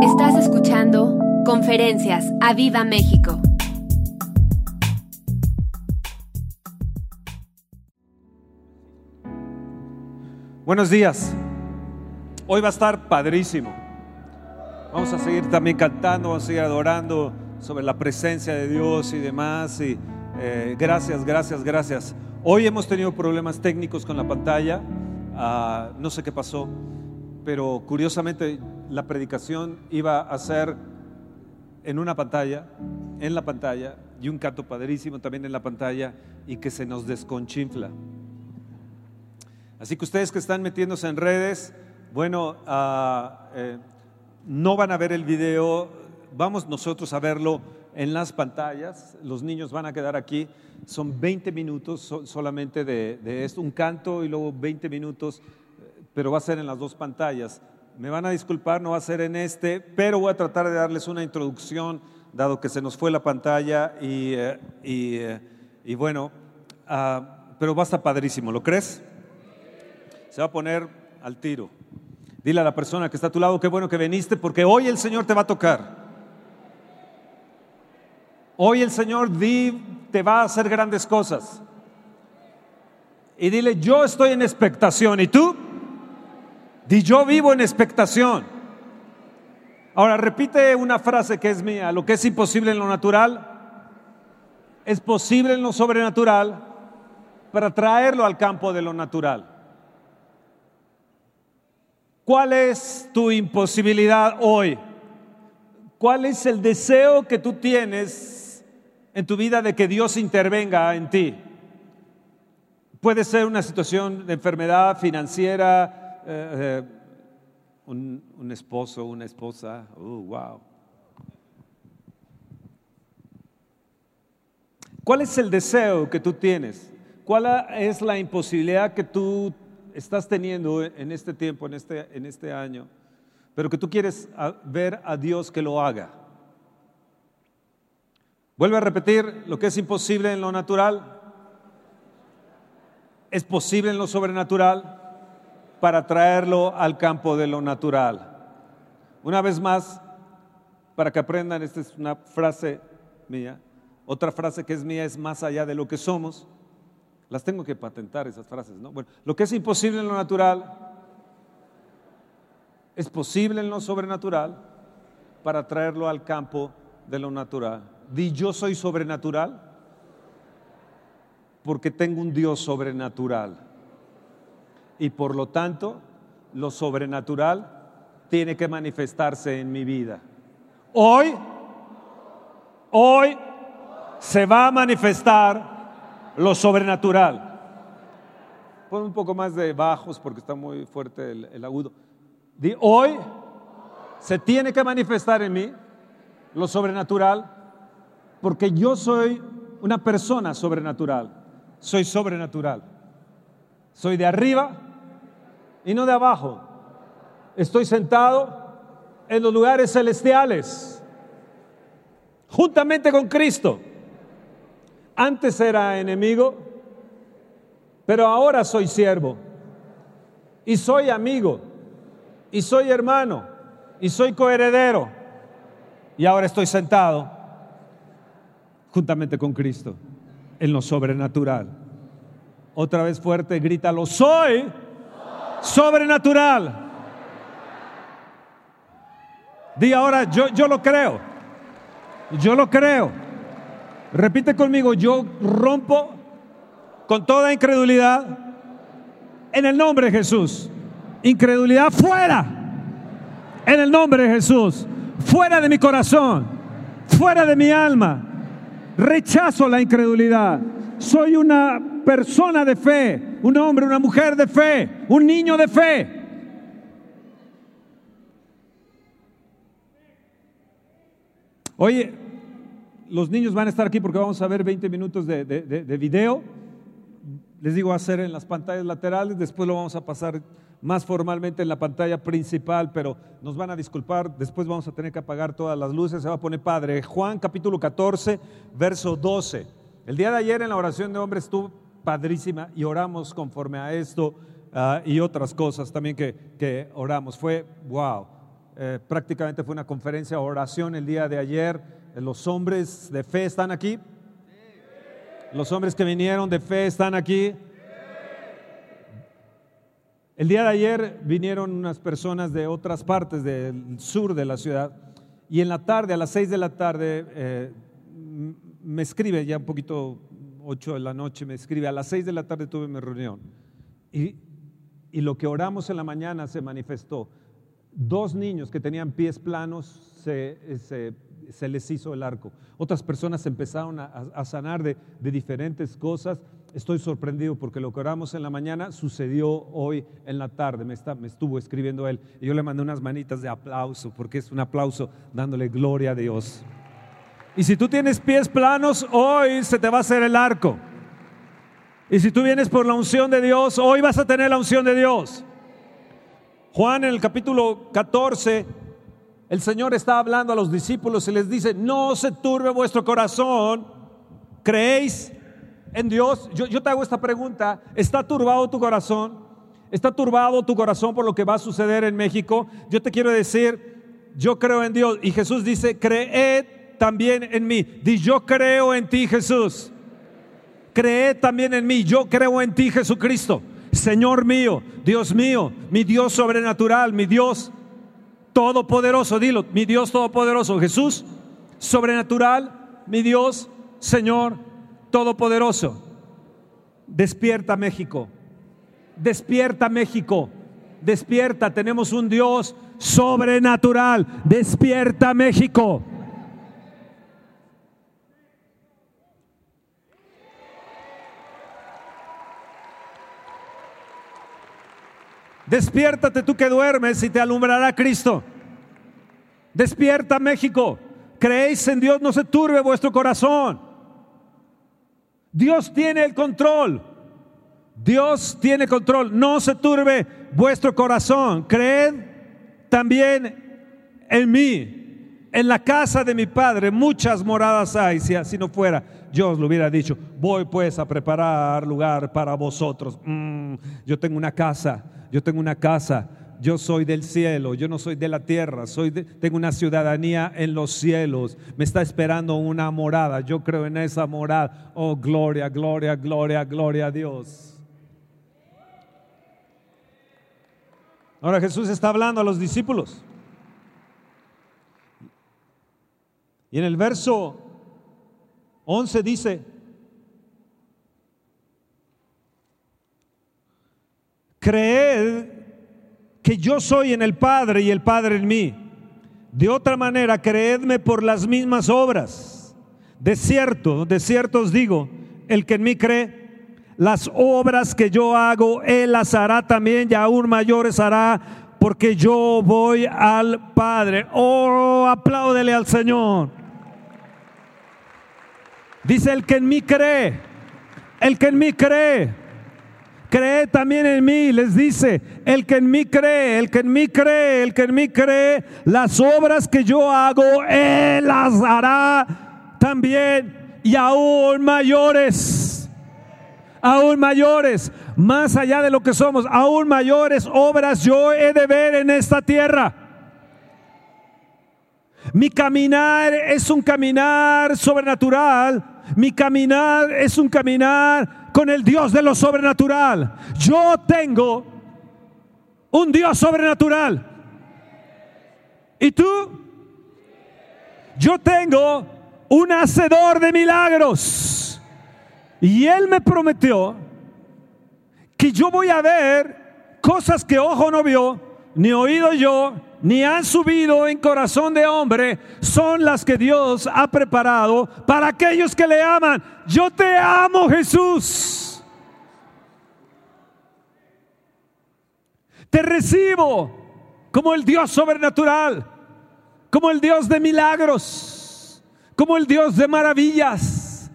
Estás escuchando Conferencias a Viva México. Buenos días. Hoy va a estar padrísimo. Vamos a seguir también cantando, vamos a seguir adorando sobre la presencia de Dios y demás. Y eh, gracias, gracias, gracias. Hoy hemos tenido problemas técnicos con la pantalla. Ah, no sé qué pasó, pero curiosamente la predicación iba a ser en una pantalla, en la pantalla, y un canto padrísimo también en la pantalla, y que se nos desconchinfla. Así que ustedes que están metiéndose en redes, bueno, eh, no van a ver el video, vamos nosotros a verlo en las pantallas, los niños van a quedar aquí, son 20 minutos solamente de, de esto, un canto y luego 20 minutos, pero va a ser en las dos pantallas. Me van a disculpar, no va a ser en este, pero voy a tratar de darles una introducción, dado que se nos fue la pantalla y, eh, y, eh, y bueno, ah, pero va a estar padrísimo, ¿lo crees? Se va a poner al tiro. Dile a la persona que está a tu lado, qué bueno que viniste, porque hoy el Señor te va a tocar. Hoy el Señor te va a hacer grandes cosas. Y dile, yo estoy en expectación. ¿Y tú? Di, yo vivo en expectación. Ahora repite una frase que es mía. Lo que es imposible en lo natural es posible en lo sobrenatural para traerlo al campo de lo natural. ¿Cuál es tu imposibilidad hoy? ¿Cuál es el deseo que tú tienes en tu vida de que Dios intervenga en ti? Puede ser una situación de enfermedad financiera, eh, eh, un, esposo, una esposa. Oh, wow. ¿Cuál es el deseo que tú tienes? ¿Cuál es la imposibilidad que tú estás teniendo en este tiempo, en este, en este año, pero que tú quieres ver a Dios que lo haga. Vuelve a repetir, lo que es imposible en lo natural, es posible en lo sobrenatural para traerlo al campo de lo natural. Una vez más, para que aprendan, esta es una frase mía, otra frase que es mía es más allá de lo que somos. Las tengo que patentar esas frases, ¿no? Bueno, lo que es imposible en lo natural es posible en lo sobrenatural para traerlo al campo de lo natural. Di yo soy sobrenatural porque tengo un Dios sobrenatural. Y por lo tanto, lo sobrenatural tiene que manifestarse en mi vida. Hoy, hoy se va a manifestar lo sobrenatural. Pon un poco más de bajos porque está muy fuerte el, agudo. Di, hoy se tiene que manifestar en mí lo sobrenatural porque yo soy una persona sobrenatural. Soy sobrenatural. Soy de arriba y no de abajo. Estoy sentado en los lugares celestiales, juntamente con Cristo. Antes era enemigo, pero ahora soy siervo. Y soy amigo. Y soy hermano. Y soy coheredero. Y ahora estoy sentado juntamente con Cristo en lo sobrenatural. Otra vez fuerte, grítalo, soy sobrenatural. Di ahora, yo, yo lo creo. Yo lo creo. Repite conmigo, yo rompo con toda incredulidad en el nombre de Jesús. Incredulidad fuera. En el nombre de Jesús. Fuera de mi corazón. Fuera de mi alma. Rechazo la incredulidad. Soy una persona de fe. Un hombre, una mujer de fe. Un niño de fe. Oye, los niños van a estar aquí porque vamos a ver 20 minutos de, de, video. Les digo hacer en las pantallas laterales, después lo vamos a pasar más formalmente en la pantalla principal, pero nos van a disculpar, después vamos a tener que apagar todas las luces, se va a poner padre. Juan capítulo 14, verso 12. El día de ayer en la oración de hombres estuvo padrísima y oramos conforme a esto ah, y otras cosas también que, que oramos. Fue wow. eh, prácticamente fue una conferencia oración el día de ayer. Eh, Los hombres de fe están aquí. Los hombres que vinieron de fe están aquí. El día de ayer vinieron unas personas de otras partes del sur de la ciudad y en la tarde, a las seis de la tarde, eh, me escribe, ya un poquito, ocho de la noche, me escribe, a las seis de la tarde tuve mi reunión y, y lo que oramos en la mañana se manifestó. Dos niños que tenían pies planos se, se- se les hizo el arco. Otras personas empezaron a, a sanar de, de diferentes cosas. Estoy sorprendido porque lo que oramos en la mañana sucedió hoy en la tarde. Me, está- me estuvo escribiendo él y yo le mandé unas manitas de aplauso porque es un aplauso dándole gloria a Dios. Y si tú tienes pies planos, hoy se te va a hacer el arco. Y si tú vienes por la unción de Dios, hoy vas a tener la unción de Dios. Juan en el capítulo 14, el Señor está hablando a los discípulos y les dice, no se turbe vuestro corazón, creéis en Dios. Yo, yo te hago esta pregunta, ¿está turbado tu corazón? ¿Está turbado tu corazón por lo que va a suceder en México? Yo te quiero decir, yo creo en Dios. Y Jesús dice, creed también en mí. Di, yo creo en ti, Jesús. Creed también en mí. Yo creo en ti, Jesucristo. Señor mío, Dios mío, mi Dios sobrenatural, mi Dios todopoderoso. Dilo, mi Dios todopoderoso. Jesús, sobrenatural, mi Dios, Señor todopoderoso. Despierta México. Despierta México. Despierta. Tenemos un Dios sobrenatural. Despierta México. Despiértate tú que duermes y te alumbrará Cristo. Despierta México. Creéis en Dios, no se turbe vuestro corazón. Dios tiene el control. Dios tiene control. No se turbe vuestro corazón. Creed también en mí. En la casa de mi padre muchas moradas hay. Si así no fuera, yo os lo hubiera dicho. Voy pues a preparar lugar para vosotros. Mm, yo tengo una casa. Yo tengo una casa. Yo soy del cielo, yo no soy de la tierra, soy tengo una ciudadanía en los cielos. Me está esperando una morada. Yo creo en esa morada. Oh, gloria, gloria, gloria, gloria a Dios. Ahora Jesús está hablando a los discípulos. Y en el verso 11 dice, creed que yo soy en el Padre y el Padre en mí. De otra manera, creedme por las mismas obras. De cierto, de cierto os digo, el que en mí cree, las obras que yo hago, él las hará también y aún mayores hará, porque yo voy al Padre. Oh, apláudele al Señor. Dice el que en mí cree, el que en mí cree, cree también en mí, les dice, el que en mí cree, el que en mí cree, el que en mí cree, las obras que yo hago, él las hará también y aún mayores, aún mayores, más allá de lo que somos, aún mayores obras yo he de ver en esta tierra. Mi caminar es un caminar sobrenatural. Mi caminar es un caminar con el Dios de lo sobrenatural. Yo tengo un Dios sobrenatural. ¿Y tú? Yo tengo un hacedor de milagros. Y Él me prometió que yo voy a ver cosas que ojo no vio, ni oído yo, ni han subido en corazón de hombre, son las que Dios ha preparado para aquellos que le aman. Yo te amo, Jesús. Te recibo como el Dios sobrenatural, como el Dios de milagros, como el Dios de maravillas.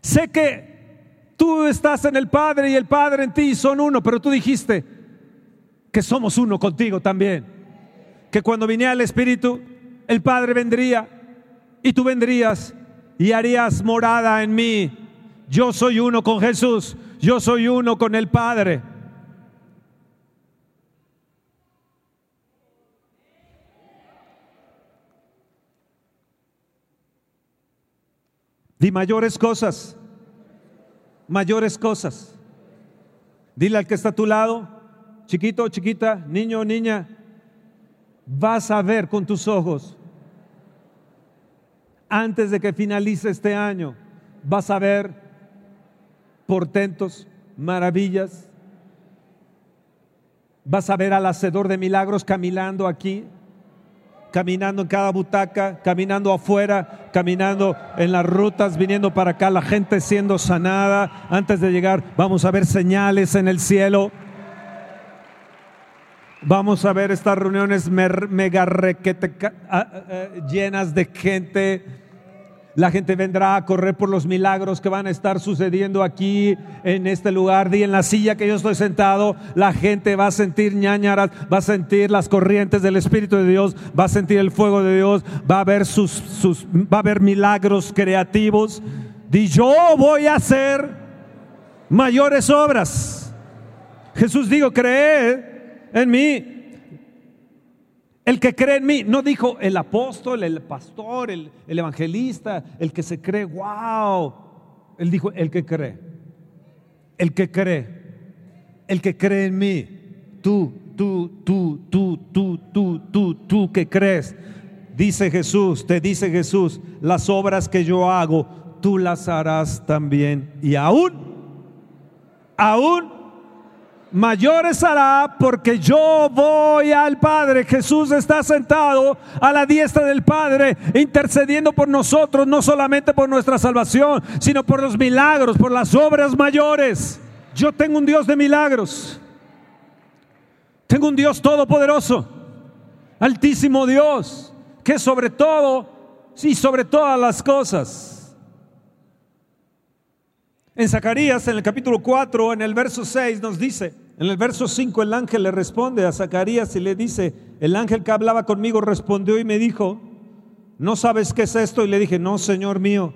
Sé que tú estás en el Padre y el Padre en ti son uno, pero tú dijiste que somos uno contigo también. Que cuando viniera el Espíritu, el Padre vendría y tú vendrías y harías morada en mí. Yo soy uno con Jesús, yo soy uno con el Padre. Di mayores cosas, mayores cosas. Dile al que está a tu lado, chiquito, chiquita, niño, niña, vas a ver con tus ojos, antes de que finalice este año, vas a ver portentos, maravillas, vas a ver al hacedor de milagros caminando aquí, caminando en cada butaca, caminando afuera, caminando en las rutas, viniendo para acá, la gente siendo sanada. Antes de llegar, vamos a ver señales en el cielo. Vamos a ver estas reuniones mega requete, llenas de gente. La gente vendrá a correr por los milagros que van a estar sucediendo aquí en este lugar. Y en la silla que yo estoy sentado, la gente va a sentir ñañaras, va a sentir las corrientes del Espíritu de Dios, va a sentir el fuego de Dios, va a ver sus, va a haber milagros creativos. Y yo voy a hacer mayores obras. Jesús dijo, cree en mí. El que cree en mí, no dijo el apóstol, el pastor, el, evangelista, el que se cree, wow. Él dijo el que cree, el que cree, el que cree en mí. Tú, tú, tú, tú, tú, tú, tú, tú que crees. Dice Jesús, te dice Jesús, las obras que yo hago, tú las harás también. Y aún, aún mayores hará porque yo voy al Padre. Jesús está sentado a la diestra del Padre, intercediendo por nosotros, no solamente por nuestra salvación, sino por los milagros, por las obras mayores. Yo tengo un Dios de milagros. Tengo un Dios todopoderoso, altísimo Dios, que sobre todo, sí, sobre todas las cosas, en Zacarías, en el capítulo 4, en el verso 6, nos dice, en el verso 5 el ángel le responde a Zacarías y le dice, el ángel que hablaba conmigo respondió y me dijo, ¿no sabes qué es esto? Y le dije, no, Señor mío.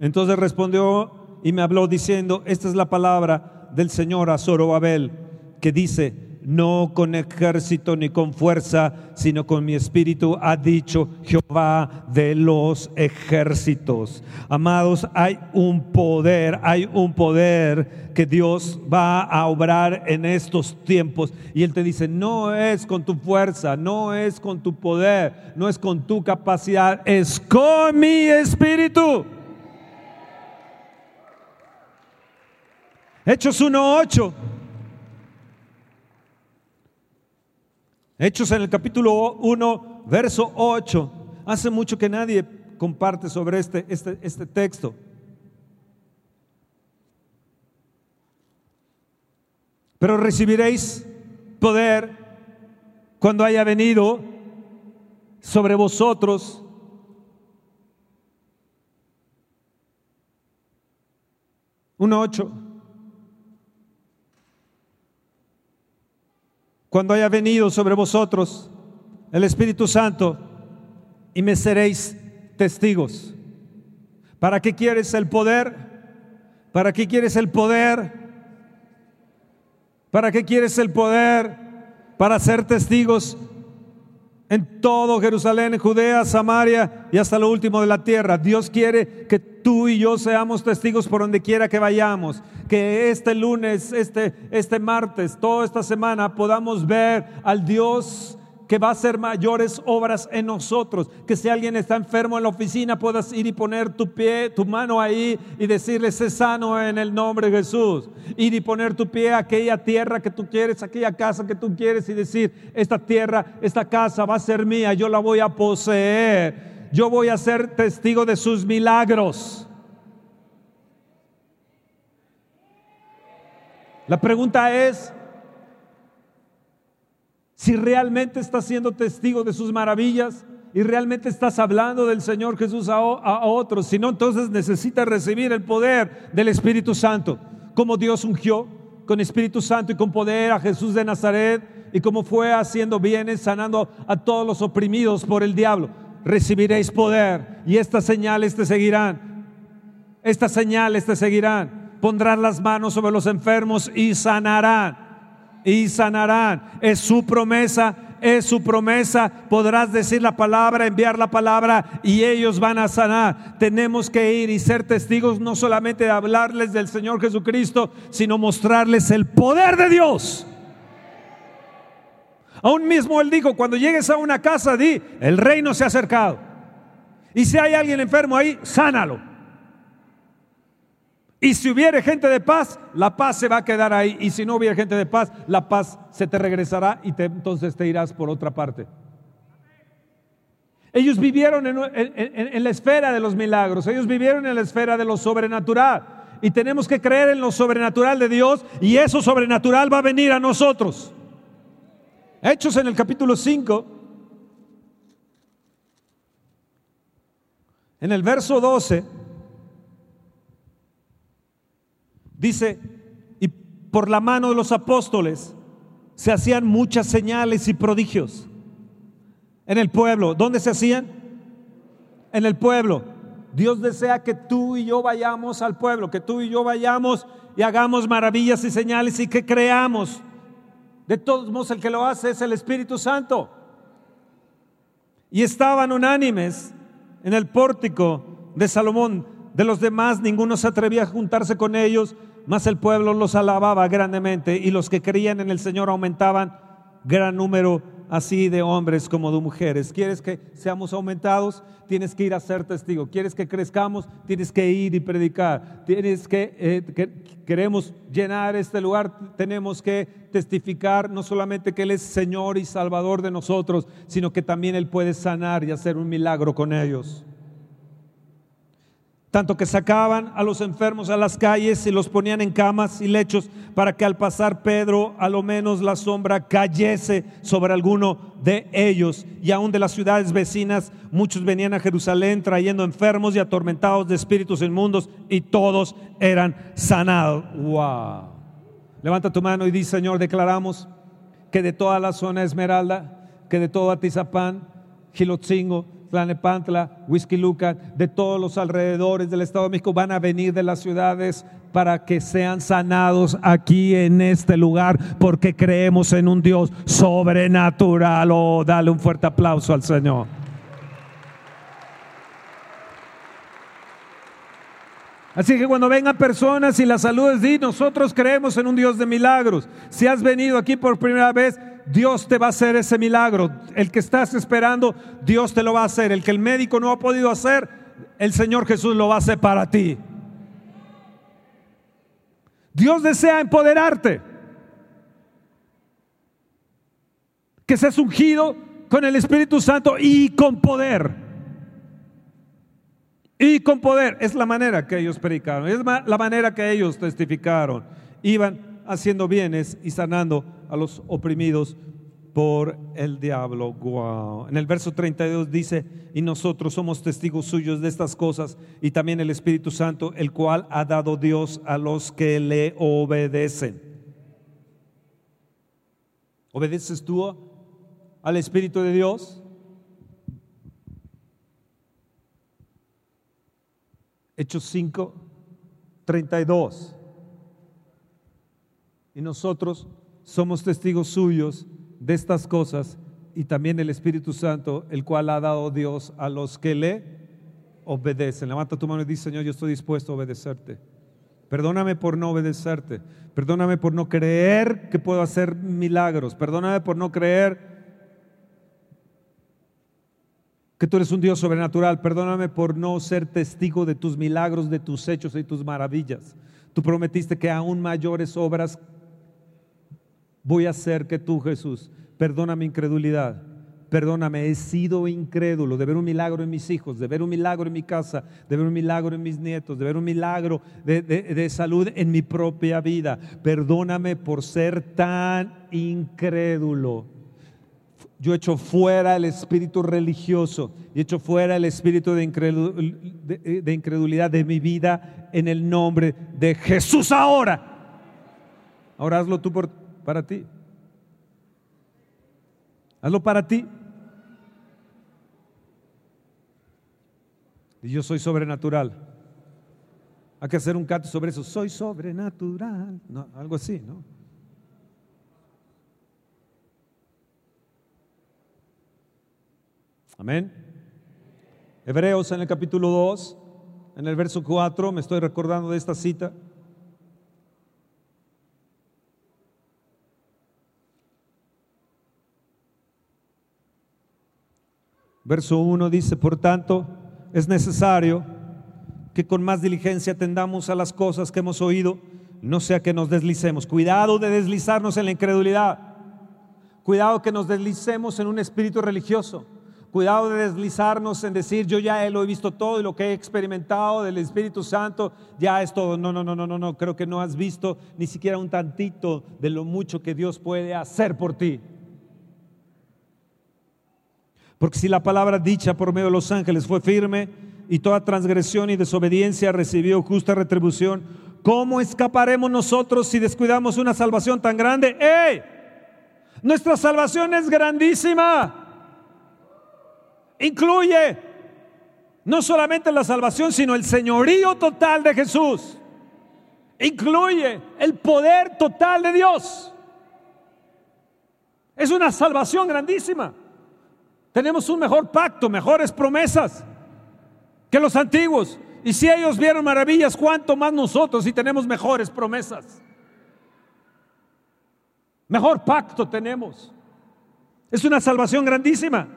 Entonces respondió y me habló diciendo, esta es la palabra del Señor a Zorobabel, que dice, no con ejército ni con fuerza, sino con mi espíritu, ha dicho Jehová de los ejércitos. Amados, hay un poder, hay un poder que Dios va a obrar en estos tiempos. Y Él te dice, no es con tu fuerza, no es con tu poder, no es con tu capacidad, es con mi espíritu. Hechos 1.8 Hechos en el capítulo 1, verso 8. Hace mucho que nadie comparte sobre este, este, este texto. Pero recibiréis poder cuando haya venido sobre vosotros un ocho. Cuando haya venido sobre vosotros el Espíritu Santo y me seréis testigos. ¿Para qué quieres el poder? ¿Para qué quieres el poder? ¿Para qué quieres el poder? Para ser testigos en todo Jerusalén, Judea, Samaria y hasta lo último de la tierra. Dios quiere que tú y yo seamos testigos por donde quiera que vayamos. Que este lunes, este, este martes, toda esta semana podamos ver al Dios que va a hacer mayores obras en nosotros. Que si alguien está enfermo en la oficina, puedas ir y poner tu pie, tu mano ahí y decirle, sé sano en el nombre de Jesús. Ir y poner tu pie a aquella tierra que tú quieres, aquella casa que tú quieres y decir, esta tierra, esta casa va a ser mía, yo la voy a poseer. Yo voy a ser testigo de sus milagros. La pregunta es, si realmente estás siendo testigo de sus maravillas y realmente estás hablando del Señor Jesús a, otros. Si no, entonces necesitas recibir el poder del Espíritu Santo. Como Dios ungió con Espíritu Santo y con poder a Jesús de Nazaret y como fue haciendo bienes, sanando a todos los oprimidos por el diablo. Recibiréis poder y estas señales te seguirán. Estas señales te seguirán. Pondrán las manos sobre los enfermos y sanarán y sanarán. Es su promesa, es su promesa. Podrás decir la palabra, enviar la palabra y ellos van a sanar. Tenemos que ir y ser testigos no solamente de hablarles del Señor Jesucristo, sino mostrarles el poder de Dios. Aún mismo él dijo, cuando llegues a una casa, di, el reino se ha acercado. Y si hay alguien enfermo ahí, sánalo. Y si hubiere gente de paz, la paz se va a quedar ahí. Y si no hubiera gente de paz, la paz se te regresará y entonces te irás por otra parte. Ellos vivieron en, la esfera de los milagros, ellos vivieron en la esfera de lo sobrenatural. Y tenemos que creer en lo sobrenatural de Dios y eso sobrenatural va a venir a nosotros. Hechos en el capítulo 5, en el verso 12. Dice, y por la mano de los apóstoles se hacían muchas señales y prodigios en el pueblo. ¿Dónde se hacían? En el pueblo. Dios desea que tú y yo vayamos al pueblo, que tú y yo vayamos y hagamos maravillas y señales y que creamos. De todos modos, el que lo hace es el Espíritu Santo. Y estaban unánimes en el pórtico de Salomón. De los demás, ninguno se atrevía a juntarse con ellos, mas el pueblo los alababa grandemente y los que creían en el Señor aumentaban gran número así de hombres como de mujeres. ¿Quieres que seamos aumentados? Tienes que ir a ser testigo. ¿Quieres que crezcamos? Tienes que ir y predicar. Tienes que, eh, queremos llenar este lugar, tenemos que testificar no solamente que Él es Señor y Salvador de nosotros, sino que también Él puede sanar y hacer un milagro con ellos tanto que sacaban a los enfermos a las calles y los ponían en camas y lechos para que al pasar Pedro a lo menos la sombra cayese sobre alguno de ellos. Y aún de las ciudades vecinas muchos venían a Jerusalén trayendo enfermos y atormentados de espíritus inmundos y todos eran sanados. Wow. Levanta tu mano y dice, Señor, declaramos que de toda la zona Esmeralda, que de todo Atizapán, Gilotzingo, Tlanepantla, Luca, de todos los alrededores del Estado de México van a venir de las ciudades para que sean sanados aquí en este lugar, porque creemos en un Dios sobrenatural. Oh, dale un fuerte aplauso al Señor. Así que cuando vengan personas y las saludes, di, nosotros creemos en un Dios de milagros. Si has venido aquí por primera vez, Dios te va a hacer ese milagro. El que estás esperando, Dios te lo va a hacer. El que el médico no ha podido hacer, el Señor Jesús lo va a hacer para ti. Dios desea empoderarte. Que seas ungido con el Espíritu Santo y con poder. Y con poder. Es la manera que ellos predicaron. Es la manera que ellos testificaron. Iban haciendo bienes y sanando a los oprimidos por el diablo. En el verso 32 dice, y nosotros somos testigos suyos de estas cosas, y también el Espíritu Santo, el cual ha dado Dios a los que le obedecen. ¿Obedeces tú al Espíritu de Dios? Hechos 5, 32. Y nosotros somos testigos suyos de estas cosas y también el Espíritu Santo, el cual ha dado Dios a los que le obedecen. Levanta tu mano y dice, Señor, yo estoy dispuesto a obedecerte. Perdóname por no obedecerte. Perdóname por no creer que puedo hacer milagros. Perdóname por no creer que tú eres un Dios sobrenatural. Perdóname por no ser testigo de tus milagros, de tus hechos y tus maravillas. Tú prometiste que aún mayores obras voy a hacer que tú, Jesús, perdona mi incredulidad. Perdóname, he sido incrédulo de ver un milagro en mis hijos, de ver un milagro en mi casa, de ver un milagro en mis nietos, de ver un milagro de, de salud en mi propia vida. Perdóname por ser tan incrédulo. Yo echo fuera el espíritu religioso y echo fuera el espíritu de, incredulidad de mi vida en el nombre de Jesús ahora. Ahora hazlo tú por, para ti. Hazlo para ti. Y yo soy sobrenatural. Hay que hacer un canto sobre eso. Soy sobrenatural. Algo así, ¿no? Amén. Hebreos en el capítulo 2, en el verso 4, me estoy recordando de esta cita. Verso 1 dice, por tanto, es necesario que con más diligencia atendamos a las cosas que hemos oído, no sea que nos deslicemos. Cuidado de deslizarnos en la incredulidad. Cuidado que nos deslicemos en un espíritu religioso. Cuidado de deslizarnos en decir, yo ya lo he visto todo y lo que he experimentado del Espíritu Santo ya es todo. No, no, no, no, no, no. Creo que no has visto ni siquiera un tantito de lo mucho que Dios puede hacer por ti. Porque si la palabra dicha por medio de los ángeles fue firme y toda transgresión y desobediencia recibió justa retribución, ¿cómo escaparemos nosotros si descuidamos una salvación tan grande? ¡Ey! Nuestra salvación es grandísima. Incluye no solamente la salvación, sino el señorío total de Jesús. Incluye el poder total de Dios. Es una salvación grandísima. Tenemos un mejor pacto, mejores promesas que los antiguos. Y si ellos vieron maravillas, ¿cuánto más nosotros si tenemos mejores promesas? Mejor pacto tenemos. Es una salvación grandísima,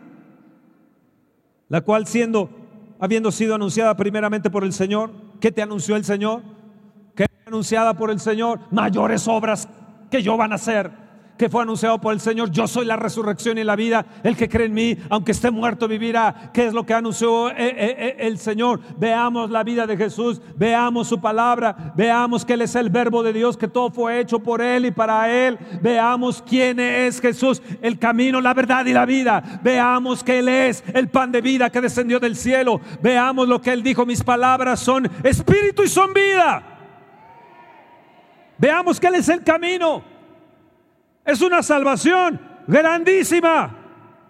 la cual siendo, habiendo sido anunciada primeramente por el Señor, ¿qué te anunció el Señor? Que anunciada por el Señor, mayores obras que yo van a hacer que fue anunciado por el Señor. Yo soy la resurrección y la vida. El que cree en mí, aunque esté muerto, vivirá. ¿Qué es lo que anunció eh, eh, eh, el Señor? Veamos la vida de Jesús, veamos su palabra, veamos que Él es el verbo de Dios, que todo fue hecho por Él y para Él. Veamos quién es Jesús, el camino, la verdad y la vida. Veamos que Él es el pan de vida que descendió del cielo. Veamos lo que Él dijo, mis palabras son espíritu y son vida. Veamos que Él es el camino. Es una salvación grandísima.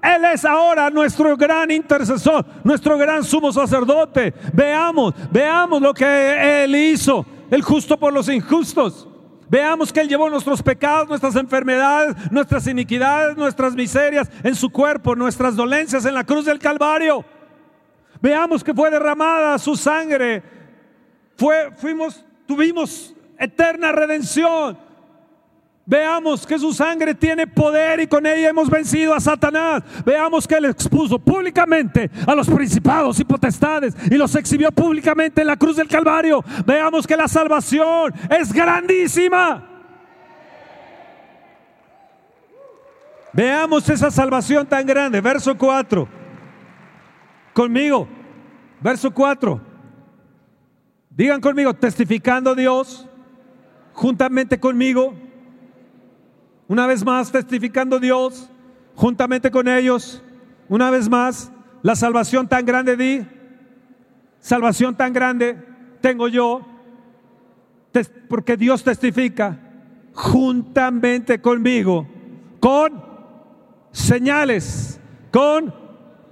Él es ahora nuestro gran intercesor, nuestro gran sumo sacerdote. Veamos, veamos lo que Él hizo, el justo por los injustos. Veamos que Él llevó nuestros pecados, nuestras enfermedades, nuestras iniquidades, nuestras miserias en su cuerpo, nuestras dolencias en la cruz del Calvario. Veamos que fue derramada su sangre. Fuimos, tuvimos eterna redención Veamos que su sangre tiene poder y con ella hemos vencido a Satanás. Veamos que él expuso públicamente a los principados y potestades y los exhibió públicamente en la cruz del Calvario. Veamos que la salvación es grandísima. Veamos esa salvación tan grande. Verso 4. Conmigo. Verso 4. Digan conmigo, testificando Dios juntamente conmigo una vez más testificando Dios juntamente con ellos. Una vez más, la salvación tan grande di, salvación tan grande tengo yo, porque Dios testifica juntamente conmigo, con señales, con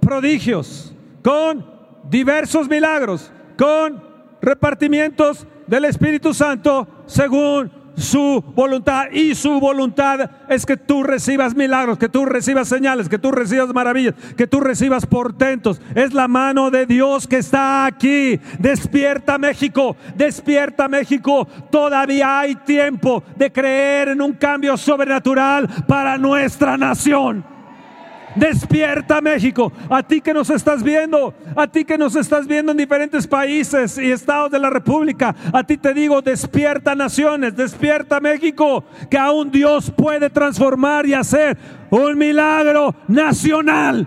prodigios, con diversos milagros, con repartimientos del Espíritu Santo según su voluntad y su voluntad es que tú recibas milagros, que tú recibas señales, que tú recibas maravillas, que tú recibas portentos. Es la mano de Dios que está aquí. Despierta México, despierta México. Todavía hay tiempo de creer en un cambio sobrenatural para nuestra nación. Despierta México, a ti que nos estás viendo, a ti que nos estás viendo en diferentes países y estados de la República, a ti te digo, despierta naciones, despierta México, que aún Dios puede transformar y hacer un milagro nacional.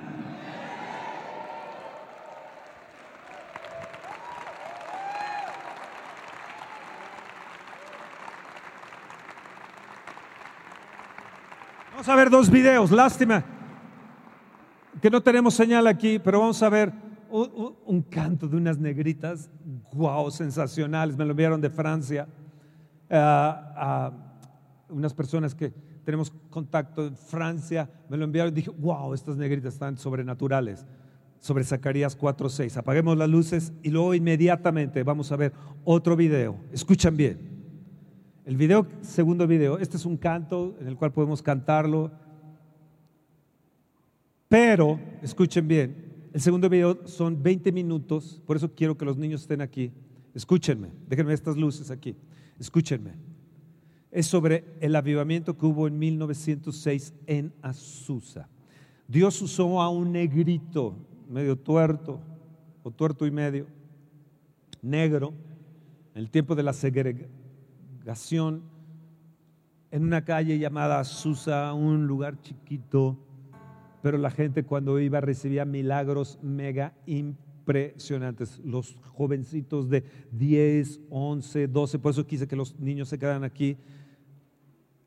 Vamos a ver dos videos, lástima que no tenemos señal aquí, pero vamos a ver un, canto de unas negritas, wow, sensacionales, me lo enviaron de Francia, eh, unas personas que tenemos contacto en Francia, me lo enviaron y dije, wow, estas negritas están sobrenaturales, sobre Zacarías 4.6. Apaguemos las luces y luego inmediatamente vamos a ver otro video. Escuchan bien. El video, segundo video, este es un canto en el cual podemos cantarlo pero, escuchen bien, El segundo video son 20 minutos, por eso quiero que los niños estén aquí. Escúchenme, déjenme estas luces aquí. Escúchenme. Es sobre el avivamiento que hubo en 1906 en Azusa. Dios usó a un negrito, medio tuerto, o tuerto y medio, negro, en el tiempo de la segregación, en una calle llamada Azusa, un lugar chiquito, pero la gente cuando iba recibía milagros mega impresionantes. Los jovencitos de 10, 11, 12, por eso quise que los niños se quedaran aquí,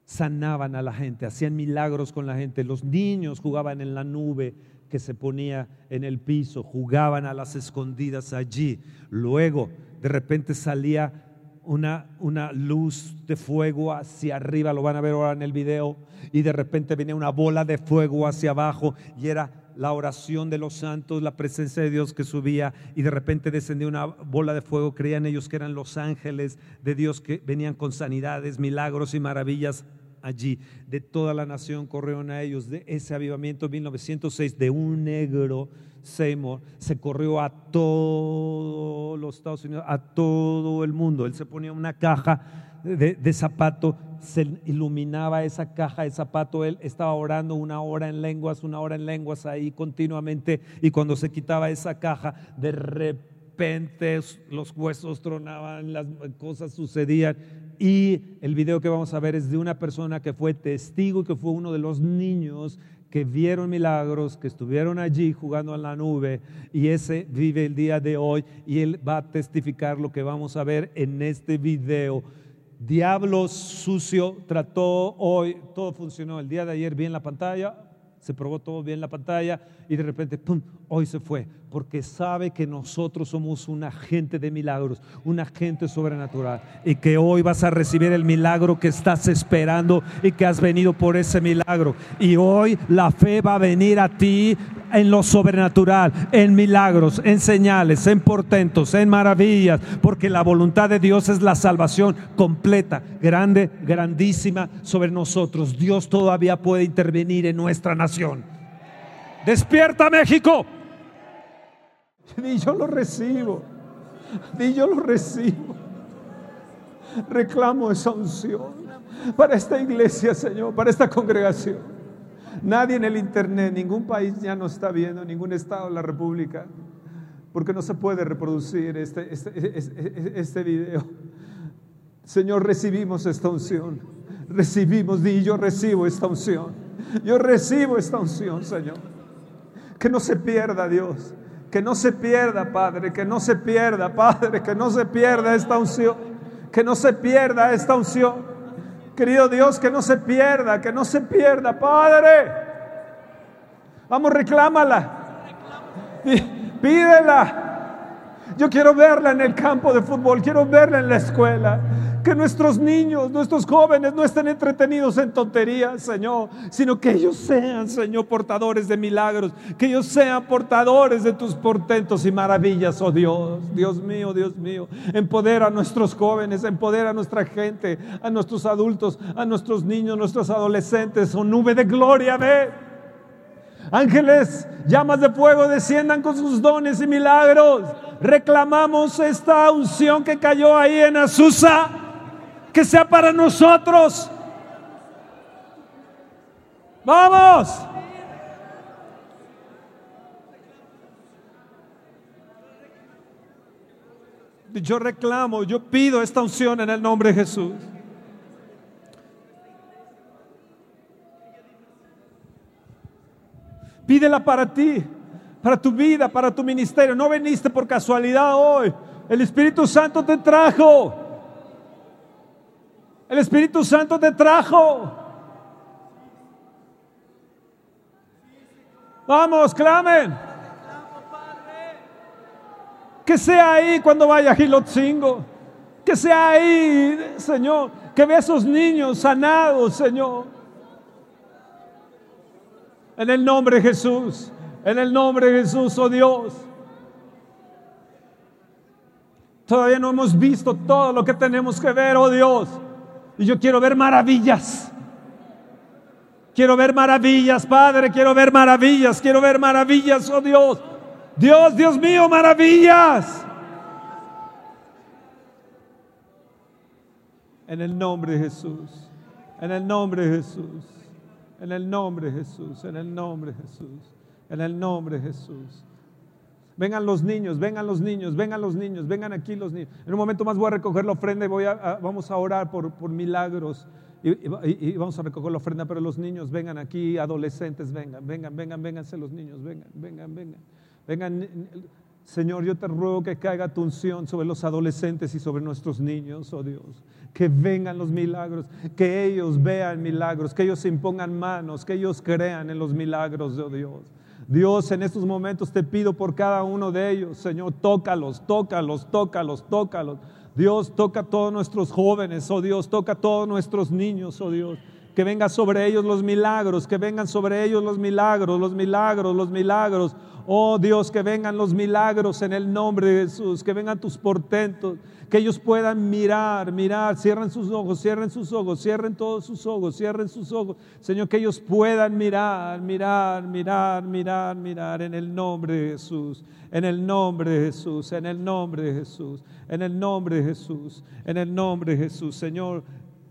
sanaban a la gente, hacían milagros con la gente. Los niños jugaban en la nube que se ponía en el piso, jugaban a las escondidas allí. Luego, de repente salía una, una, luz de fuego hacia arriba, lo van a ver ahora en el video, y de repente venía una bola de fuego hacia abajo y era la oración de los santos, la presencia de Dios que subía y de repente descendía una bola de fuego, creían ellos que eran los ángeles de Dios que venían con sanidades, milagros y maravillas allí. De toda la nación corrieron a ellos de ese avivamiento 1906 de un negro Seymour se corrió a todos los Estados Unidos, a todo el mundo. Él se ponía una caja de, zapato, se iluminaba esa caja de zapato. Él estaba orando una hora en lenguas, una hora en lenguas ahí continuamente. Y cuando se quitaba esa caja, de repente los huesos tronaban, las cosas sucedían. Y el video que vamos a ver es de una persona que fue testigo que fue uno de los niños que vieron milagros, que estuvieron allí jugando en la nube y ese vive el día de hoy y él va a testificar lo que vamos a ver en este video. Diablo sucio trató hoy, todo funcionó. El día de ayer vi en la pantalla, se probó todo bien en la pantalla y de repente, ¡pum!, hoy se fue, porque sabe que nosotros somos un agente de milagros, un agente sobrenatural, y que hoy vas a recibir el milagro que estás esperando y que has venido por ese milagro. Y hoy la fe va a venir a ti en lo sobrenatural, en milagros, en señales, en portentos, en maravillas, porque la voluntad de Dios es la salvación completa, grande, grandísima sobre nosotros. Dios todavía puede intervenir en nuestra nación. Despierta México. Y yo lo recibo. Y yo lo recibo. Reclamo esa unción para esta iglesia, Señor, para esta congregación. Nadie en el internet, ningún país ya no está viendo, ningún estado de la República, porque no se puede reproducir este, este, este, este video. Señor, recibimos esta unción. Recibimos, y yo recibo esta unción. Yo recibo esta unción, Señor. Que no se pierda, Dios. Que no se pierda, Padre, que no se pierda, Padre, que no se pierda esta unción, que no se pierda esta unción. Querido Dios, que no se pierda, que no se pierda, Padre. Vamos, reclámala. Pídela. Yo quiero verla en el campo de fútbol, quiero verla en la escuela. Que nuestros niños, nuestros jóvenes no estén entretenidos en tonterías, Señor, sino que ellos sean, Señor, portadores de milagros, que ellos sean portadores de tus portentos y maravillas, oh Dios, Dios mío, Dios mío. Empodera a nuestros jóvenes, empodera a nuestra gente, a nuestros adultos, a nuestros niños, nuestros adolescentes, oh nube de gloria, ve. Ángeles, llamas de fuego desciendan con sus dones y milagros. Reclamamos esta unción que cayó ahí en Azusa que sea para nosotros. Vamos. Yo reclamo, yo pido esta unción en el nombre de Jesús. Pídela para ti, para tu vida, para tu ministerio. No viniste por casualidad hoy. El Espíritu Santo te trajo. El Espíritu Santo te trajo. Vamos, clamen. Que sea ahí cuando vaya a Gilotzingo. Que sea ahí, Señor. Que vea a esos niños sanados, Señor. En el nombre de Jesús. En el nombre de Jesús, oh Dios. Todavía no hemos visto todo lo que tenemos que ver, oh Dios. Y yo quiero ver maravillas. Quiero ver maravillas, Padre, quiero ver maravillas, quiero ver maravillas, oh Dios. Dios, Dios mío, maravillas. En el nombre de Jesús. En el nombre de Jesús. En el nombre de Jesús. En el nombre de Jesús. En el nombre de Jesús. Vengan los niños, vengan los niños, vengan los niños, vengan aquí los niños. En un momento más voy a recoger la ofrenda y voy a, vamos a orar por, por milagros y, vamos a recoger la ofrenda, pero los niños vengan aquí, adolescentes, vengan, vengan, vengan, vénganse los niños, vengan, vengan, vengan. Vengan, Señor, yo te ruego que caiga tu unción sobre los adolescentes y sobre nuestros niños, oh Dios. Que vengan los milagros, que ellos vean milagros, que ellos impongan manos, que ellos crean en los milagros, oh Dios. Dios, en estos momentos te pido por cada uno de ellos, Señor, tócalos, tócalos, tócalos, tócalos. Dios, toca a todos nuestros jóvenes, oh Dios, toca a todos nuestros niños, oh Dios. Que vengan sobre ellos los milagros, que vengan sobre ellos los milagros, los milagros, los milagros. Oh Dios, que vengan los milagros en el nombre de Jesús, que vengan tus portentos, que ellos puedan mirar, mirar, cierren sus ojos, cierren sus ojos, cierren todos sus ojos, cierren sus ojos. Señor, que ellos puedan mirar, mirar, mirar, mirar, mirar en el nombre de Jesús, en el nombre de Jesús, en el nombre de Jesús, en el nombre de Jesús, en el nombre de Jesús. Señor,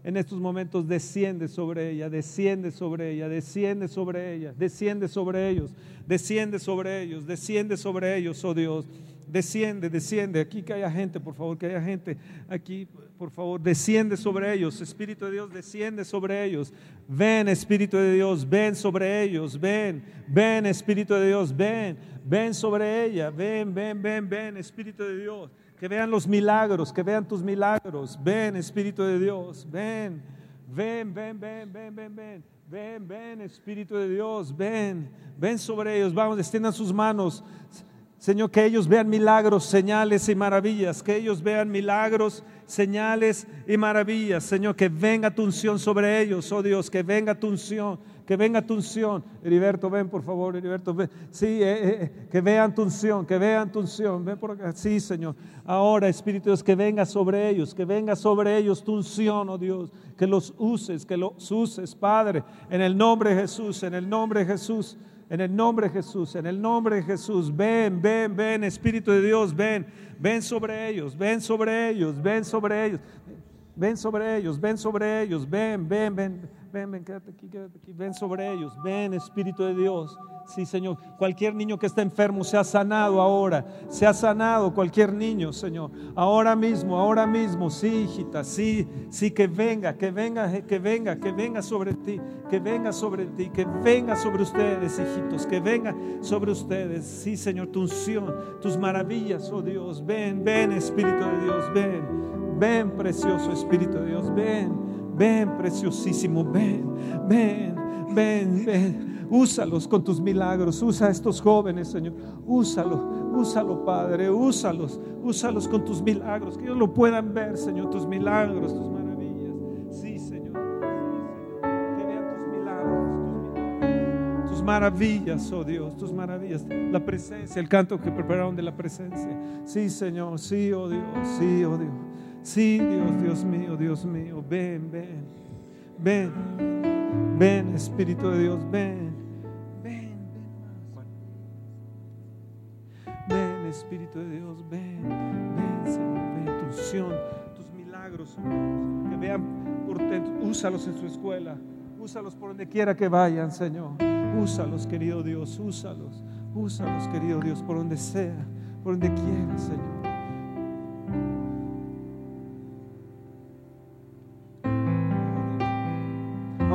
en estos momentos desciende sobre ella, desciende sobre ella, desciende sobre ella, desciende sobre ellos, desciende sobre ellos, desciende sobre ellos, oh Dios. Desciende, desciende. Aquí que haya gente, por favor, que haya gente aquí, por favor, desciende sobre ellos. Espíritu de Dios, desciende sobre ellos. Ven, Espíritu de Dios, ven sobre ellos. Ven, ven, Espíritu de Dios, ven, ven sobre ella. Ven, ven, ven, ven, Espíritu de Dios que vean los milagros, que vean tus milagros. Ven, Espíritu de Dios, ven, ven, ven, ven, ven, ven, ven. Ven, ven, Espíritu de Dios, ven, ven sobre ellos, vamos, extiendan sus manos. Señor, que ellos vean milagros, señales y maravillas, que ellos vean milagros, señales y maravillas. Señor, que venga tu unción sobre ellos, oh Dios, que venga tu unción que venga tu unción. Heriberto, ven por favor, Heriberto, ven. Sí, eh, eh, eh, que vean tu unción, que vean tu unción. Ven por acá. Sí, Señor. Ahora, Espíritu Dios, que venga sobre ellos, que venga sobre ellos tu unción, oh Dios. Que los uses, que los uses, Padre, en el nombre de Jesús, en el nombre de Jesús. En el nombre de Jesús, en el nombre de Jesús, ven, ven, ven, Espíritu de Dios, ven, ven sobre ellos, ven sobre ellos, ven sobre ellos, ven sobre ellos, ven sobre ellos, ven, ven, ven, ven, ven, quédate aquí, quédate aquí, ven sobre ellos, ven Espíritu de Dios. Sí, Señor, cualquier niño que está enfermo se ha sanado ahora, se ha sanado cualquier niño, Señor. Ahora mismo, ahora mismo, sí, hijita, sí, sí, que venga, que venga, que venga, que venga sobre ti, que venga sobre ti, que venga sobre ustedes, hijitos, que venga sobre ustedes. Sí, Señor, tu unción, tus maravillas, oh Dios, ven, ven, Espíritu de Dios, ven, ven, precioso Espíritu de Dios, ven. Ven, preciosísimo, ven, ven, ven, ven. Úsalos con tus milagros. Usa a estos jóvenes, Señor. Úsalo, úsalo, Padre. Úsalos, úsalos con tus milagros. Que ellos lo puedan ver, Señor, tus milagros, tus maravillas. Sí, Señor. Que vean tus milagros, tus, maravillas, oh Dios, tus maravillas. La presencia, el canto que prepararon de la presencia. Sí, Señor. Sí, oh Dios. Sí, oh Dios. Sí, Dios, Dios mío, Dios mío, ven, ven, ven, ven, Espíritu de Dios, ven, ven, ven, ven, Espíritu de Dios, ven, ven, Señor, ven, tu unción, tus milagros, que vean portentos, úsalos en su escuela, úsalos por donde quiera que vayan, Señor, úsalos, querido Dios, úsalos, úsalos, querido Dios, por donde sea, por donde quiera, Señor.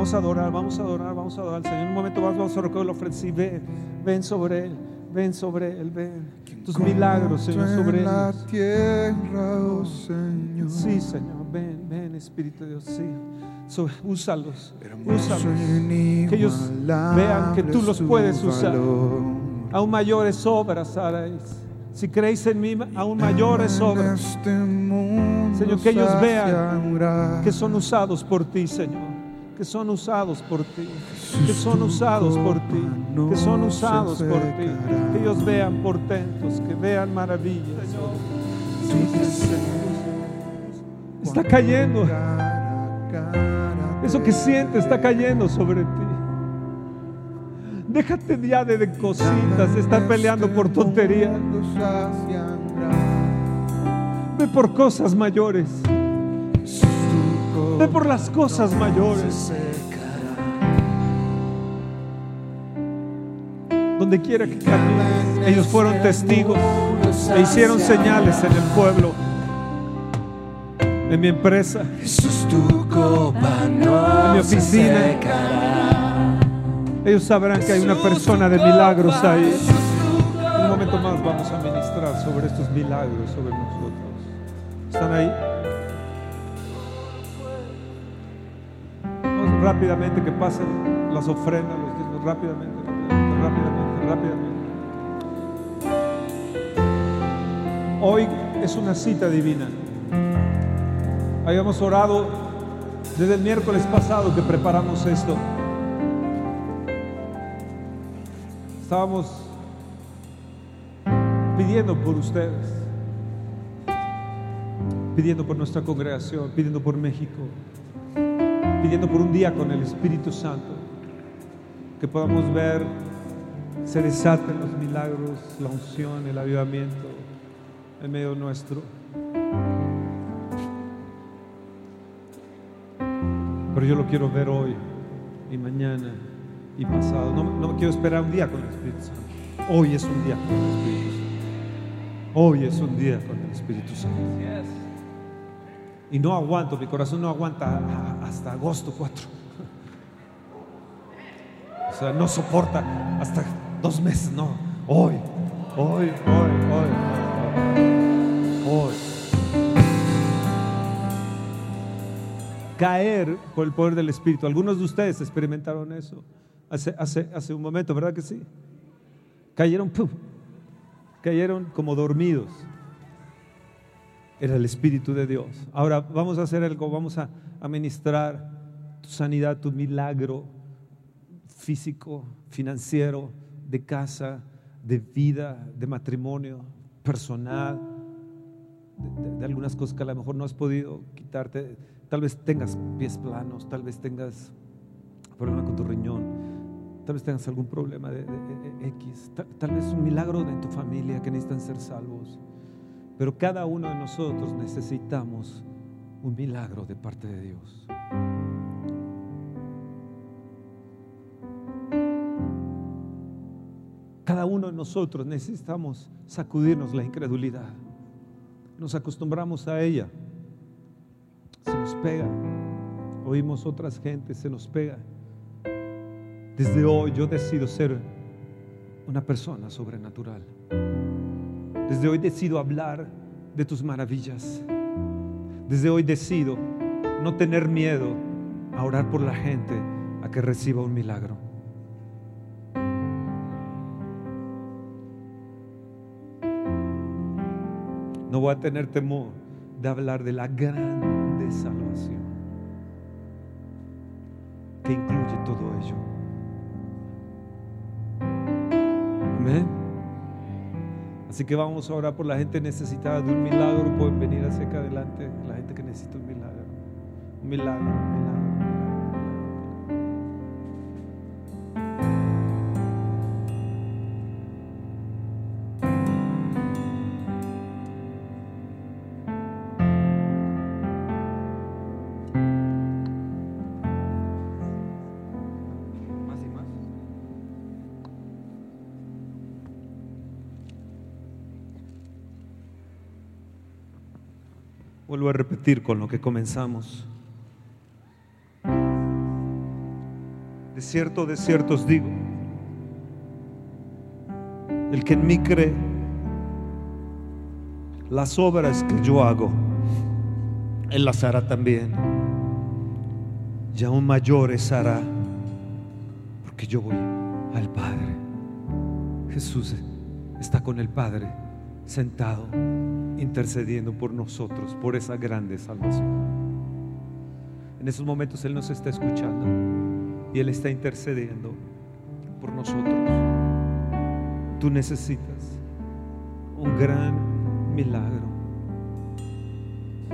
Vamos a adorar, vamos a adorar, vamos a adorar al Señor. En un momento más vamos a recoger la ofrenda. ven, ven sobre Él, ven sobre Él, ven. Tus milagros, Señor, sobre Él. la tierra, oh Señor. Sí, Señor, ven, ven, Espíritu de Dios, sí. úsalos, úsalos. Que ellos vean que tú los puedes usar. Aún mayores obras haréis. Si creéis en mí, aún mayores obras. Este Señor, que ellos vean que son usados por ti, Señor que son usados por ti, que son usados por ti, que son usados por ti, que ellos vean portentos, que vean maravillas. Está cayendo. Eso que sientes está cayendo sobre ti. Déjate ya de, de cositas, de estar peleando por tonterías. Ve por cosas mayores. Ve por las cosas mayores. Donde quiera que camines, ellos fueron testigos e hicieron señales en el pueblo, en mi empresa, en mi oficina. Ellos sabrán que hay una persona de milagros ahí. En un momento más vamos a ministrar sobre estos milagros sobre nosotros. ¿Están ahí? Rápidamente que pasen las ofrendas, los diezmos, rápidamente, rápidamente, rápidamente, rápidamente. Hoy es una cita divina. Habíamos orado desde el miércoles pasado que preparamos esto. Estábamos pidiendo por ustedes, pidiendo por nuestra congregación, pidiendo por México, pidiendo por un día con el Espíritu Santo, que podamos ver, se desaten los milagros, la unción, el avivamiento en medio nuestro. Pero yo lo quiero ver hoy y mañana y pasado. No, no quiero esperar un día con el Espíritu Santo. Hoy es un día con el Espíritu Santo. Hoy es un día con el Espíritu Santo. Y no aguanto, mi corazón no aguanta hasta agosto 4. O sea, no soporta hasta dos meses, no. Hoy, hoy, hoy, hoy. Hoy. Caer por el poder del Espíritu. Algunos de ustedes experimentaron eso hace, hace, hace un momento, ¿verdad que sí? Cayeron, ¡pum! cayeron como dormidos. Era el Espíritu de Dios. Ahora vamos a hacer algo, vamos a administrar tu sanidad, tu milagro físico, financiero, de casa, de vida, de matrimonio, personal, de, algunas cosas que a lo mejor no has podido quitarte. Tal vez tengas pies planos, tal vez tengas problema con tu riñón, tal vez tengas algún problema de, de X, tal, tal, vez un milagro de tu familia que necesitan ser salvos. Pero cada uno de nosotros necesitamos un milagro de parte de Dios. Cada uno de nosotros necesitamos sacudirnos la incredulidad. Nos acostumbramos a ella. Se nos pega. Oímos otras gentes, se nos pega. Desde hoy yo decido ser una persona sobrenatural. Desde hoy decido hablar de tus maravillas. Desde hoy decido no tener miedo a orar por la gente a que reciba un milagro. No voy a tener temor de hablar de la grande salvación que incluye todo ello. Amén. Así que vamos a orar por la gente necesitada de un milagro. Pueden venir hacia acá adelante, la gente que necesita un milagro. Un milagro, un milagro. Vuelvo a repetir con lo que comenzamos. De cierto, de cierto os digo, el que en mí cree, las obras que yo hago, él las hará también. Y aún mayores hará, porque yo voy al Padre. Jesús está con el Padre sentado intercediendo por nosotros, por esa grande salvación. En esos momentos Él nos está escuchando y Él está intercediendo por nosotros. Tú necesitas un gran milagro.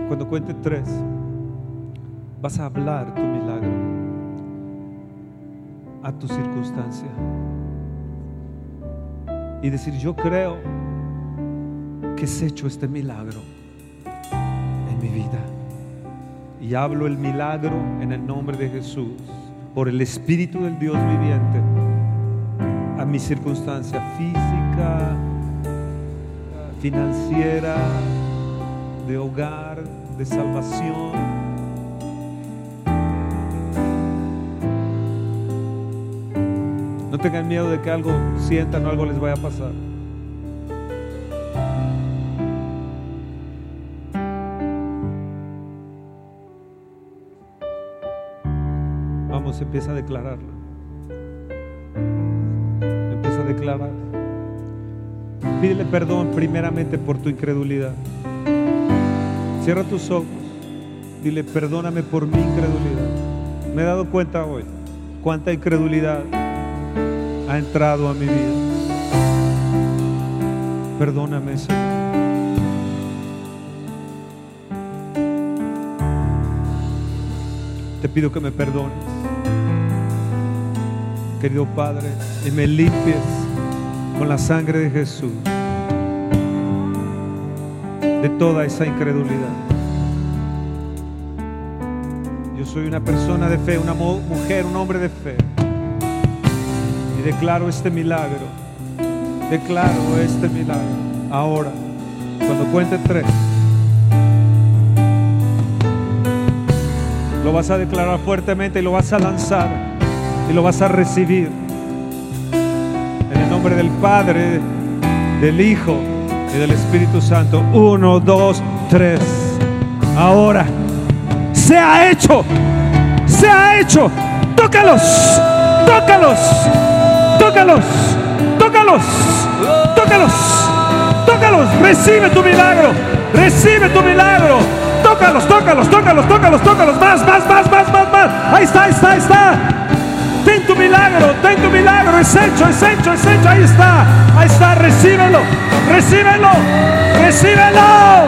Cuando cuente tres, vas a hablar tu milagro. a tu circunstancia y decir, yo creo que es hecho este milagro en mi vida. Y hablo el milagro en el nombre de Jesús, por el Espíritu del Dios viviente, a mi circunstancia física, financiera, de hogar, de salvación. No tengan miedo de que algo sientan o algo les vaya a pasar. Vamos, empieza a declararlo. Empieza a declarar. Pídele perdón primeramente por tu incredulidad. Cierra tus ojos. Dile, perdóname por mi incredulidad. Me he dado cuenta hoy cuánta incredulidad ha entrado a mi vida. Perdóname, Señor. Te pido que me perdones, querido Padre, y me limpies con la sangre de Jesús de toda esa incredulidad. Yo soy una persona de fe, una mujer, un hombre de fe. Y declaro este milagro. Declaro este milagro. Ahora, cuando cuente tres, lo vas a declarar fuertemente y lo vas a lanzar y lo vas a recibir. En el nombre del Padre, del Hijo y del Espíritu Santo. Uno, dos, tres. Ahora, se ha hecho. Se ha hecho. Tócalos. Tócalos. Tócalos. Tócalos. Tócalos. Tócalos. Recibe tu milagro. Recibe tu milagro. Tócalos, tócalos, tócalos, tócalos, tócalos. Más, más, más, más, más, más. Ahí está, ahí está, ahí está. Milagro, ten tu milagro. Es hecho, es hecho, es hecho. Ahí está, ahí está. Recíbelo, recíbelo, recíbelo,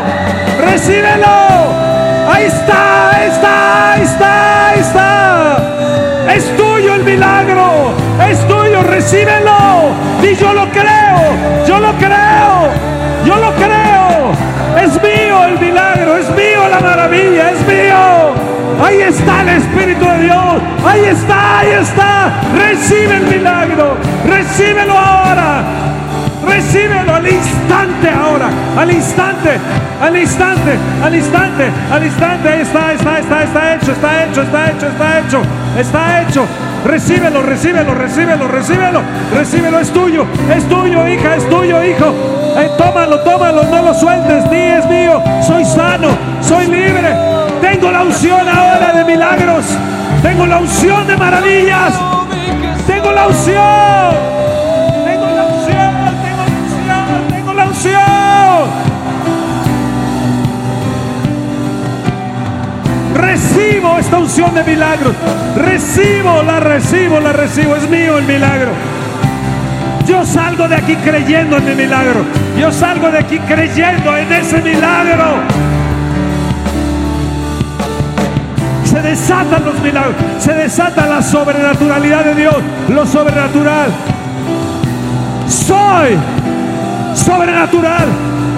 recíbelo. Ahí está, ahí está, ahí está, ahí está. Es tuyo el milagro, es tuyo, recíbelo. Y yo lo creo, yo lo creo, yo lo creo. Es mío el milagro, es mío la maravilla, es mío. Ahí está el Espíritu de Dios, ahí está, ahí está. Recibe el milagro, recíbelo ahora. Recíbelo al instante ahora, al instante, al instante, al instante, al instante. Ahí está, está, está, está hecho, está hecho, está hecho, está hecho, está hecho. Recíbelo, recíbelo, recíbelo, recíbelo, recíbelo, es tuyo, es tuyo, hija, es tuyo, hijo. Eh, tómalo, tómalo, no lo sueltes, ni es mío. Soy sano, soy libre. Tengo la unción ahora de milagros. Tengo la unción de maravillas. Tengo la unción. Tengo la unción, tengo la unción, tengo la unción. Recibo esta unción de milagros. Recibo, la recibo, la recibo. Es mío el milagro. Yo salgo de aquí creyendo en mi milagro. Yo salgo de aquí creyendo en ese milagro. Se desatan los milagros. Se desata la sobrenaturalidad de Dios. Lo sobrenatural. Soy sobrenatural.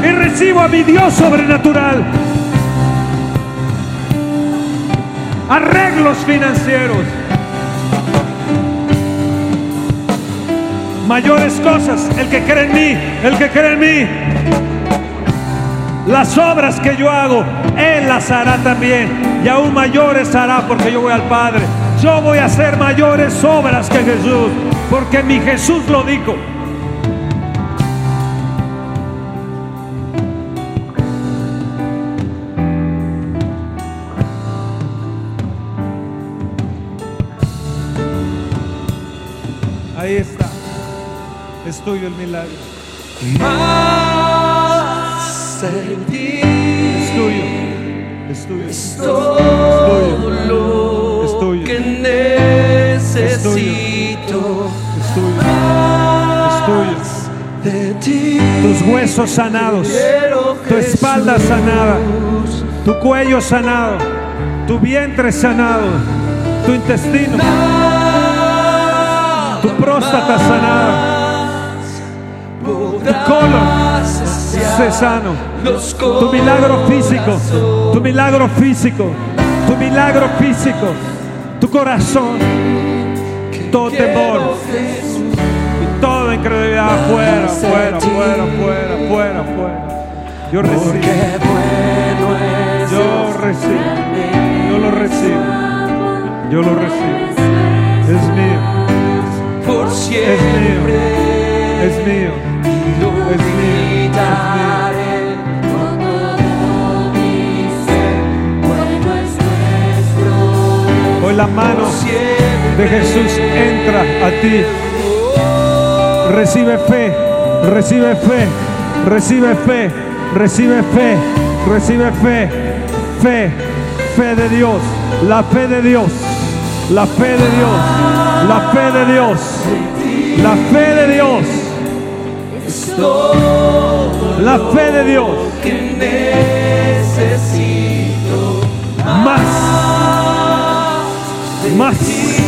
Y recibo a mi Dios sobrenatural. Arreglos financieros. mayores cosas. El que cree en mí, el que cree en mí. Las obras que yo hago, Él las hará también. Y aún mayores hará porque yo voy al Padre. Yo voy a hacer mayores obras que Jesús, porque mi Jesús lo dijo. Ahí está. Es el milagro. Más tuyo. Es tuyo. es todo lo Es tuyo. que necesito. Es tuyo. Es tuyo. De ti Tus huesos sanados. Tu espalda sanada. Tu cuello sanado. Tu vientre sanado. Tu intestino. Tu próstata sanada. Tu colon se sano. Tu milagro físico. Tu milagro físico. Tu milagro físico. Tu corazón. Todo temor. Toda incredulidad fuera, fuera, fuera, fuera, fuera, fuera. Yo recibo. Yo recibo. Yo lo recibo. Yo lo recibo. Es mío. por Es mío. Es mío. Hoy la mano de Jesús entra a ti. Recibe fe, recibe fe, recibe fe, recibe fe, recibe fe, fe, fe de Dios, la fe de Dios, la fe de Dios, la fe de Dios, la fe de Dios, la fe de Dios. Que necesito Más, más. yo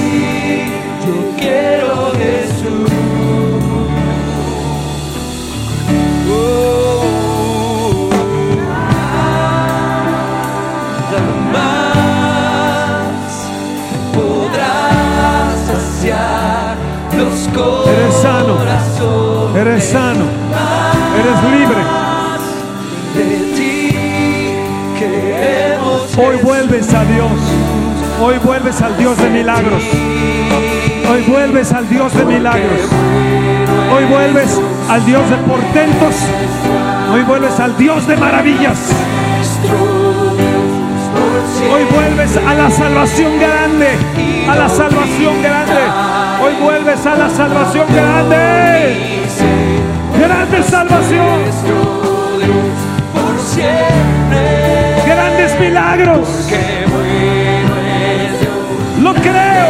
Eres sano, eres libre. Hoy vuelves a Dios. Hoy vuelves al Dios de milagros. Hoy vuelves al Dios de milagros. Hoy vuelves al Dios de portentos. Hoy vuelves al Dios de maravillas. Hoy vuelves a la salvación grande. A la salvación grande. Vuelves a la salvación grande. Grande salvación. Grandes milagros. Lo creo.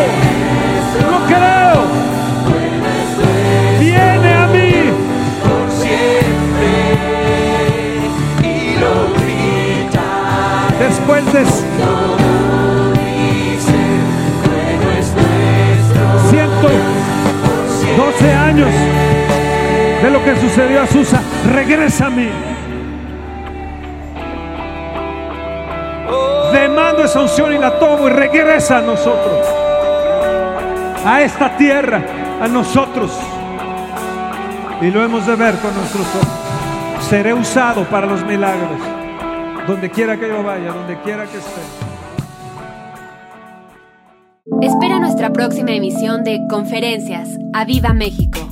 Lo creo. Viene a mí. por siempre y lo grita Después de nuestro 112 años de lo que sucedió a Susa, regresa a mí. Demando esa unción y la tomo y regresa a nosotros. A esta tierra, a nosotros. Y lo hemos de ver con nuestros ojos. Seré usado para los milagros. Donde quiera que yo vaya, donde quiera que esté. Próxima emisión de Conferencias. ¡A México!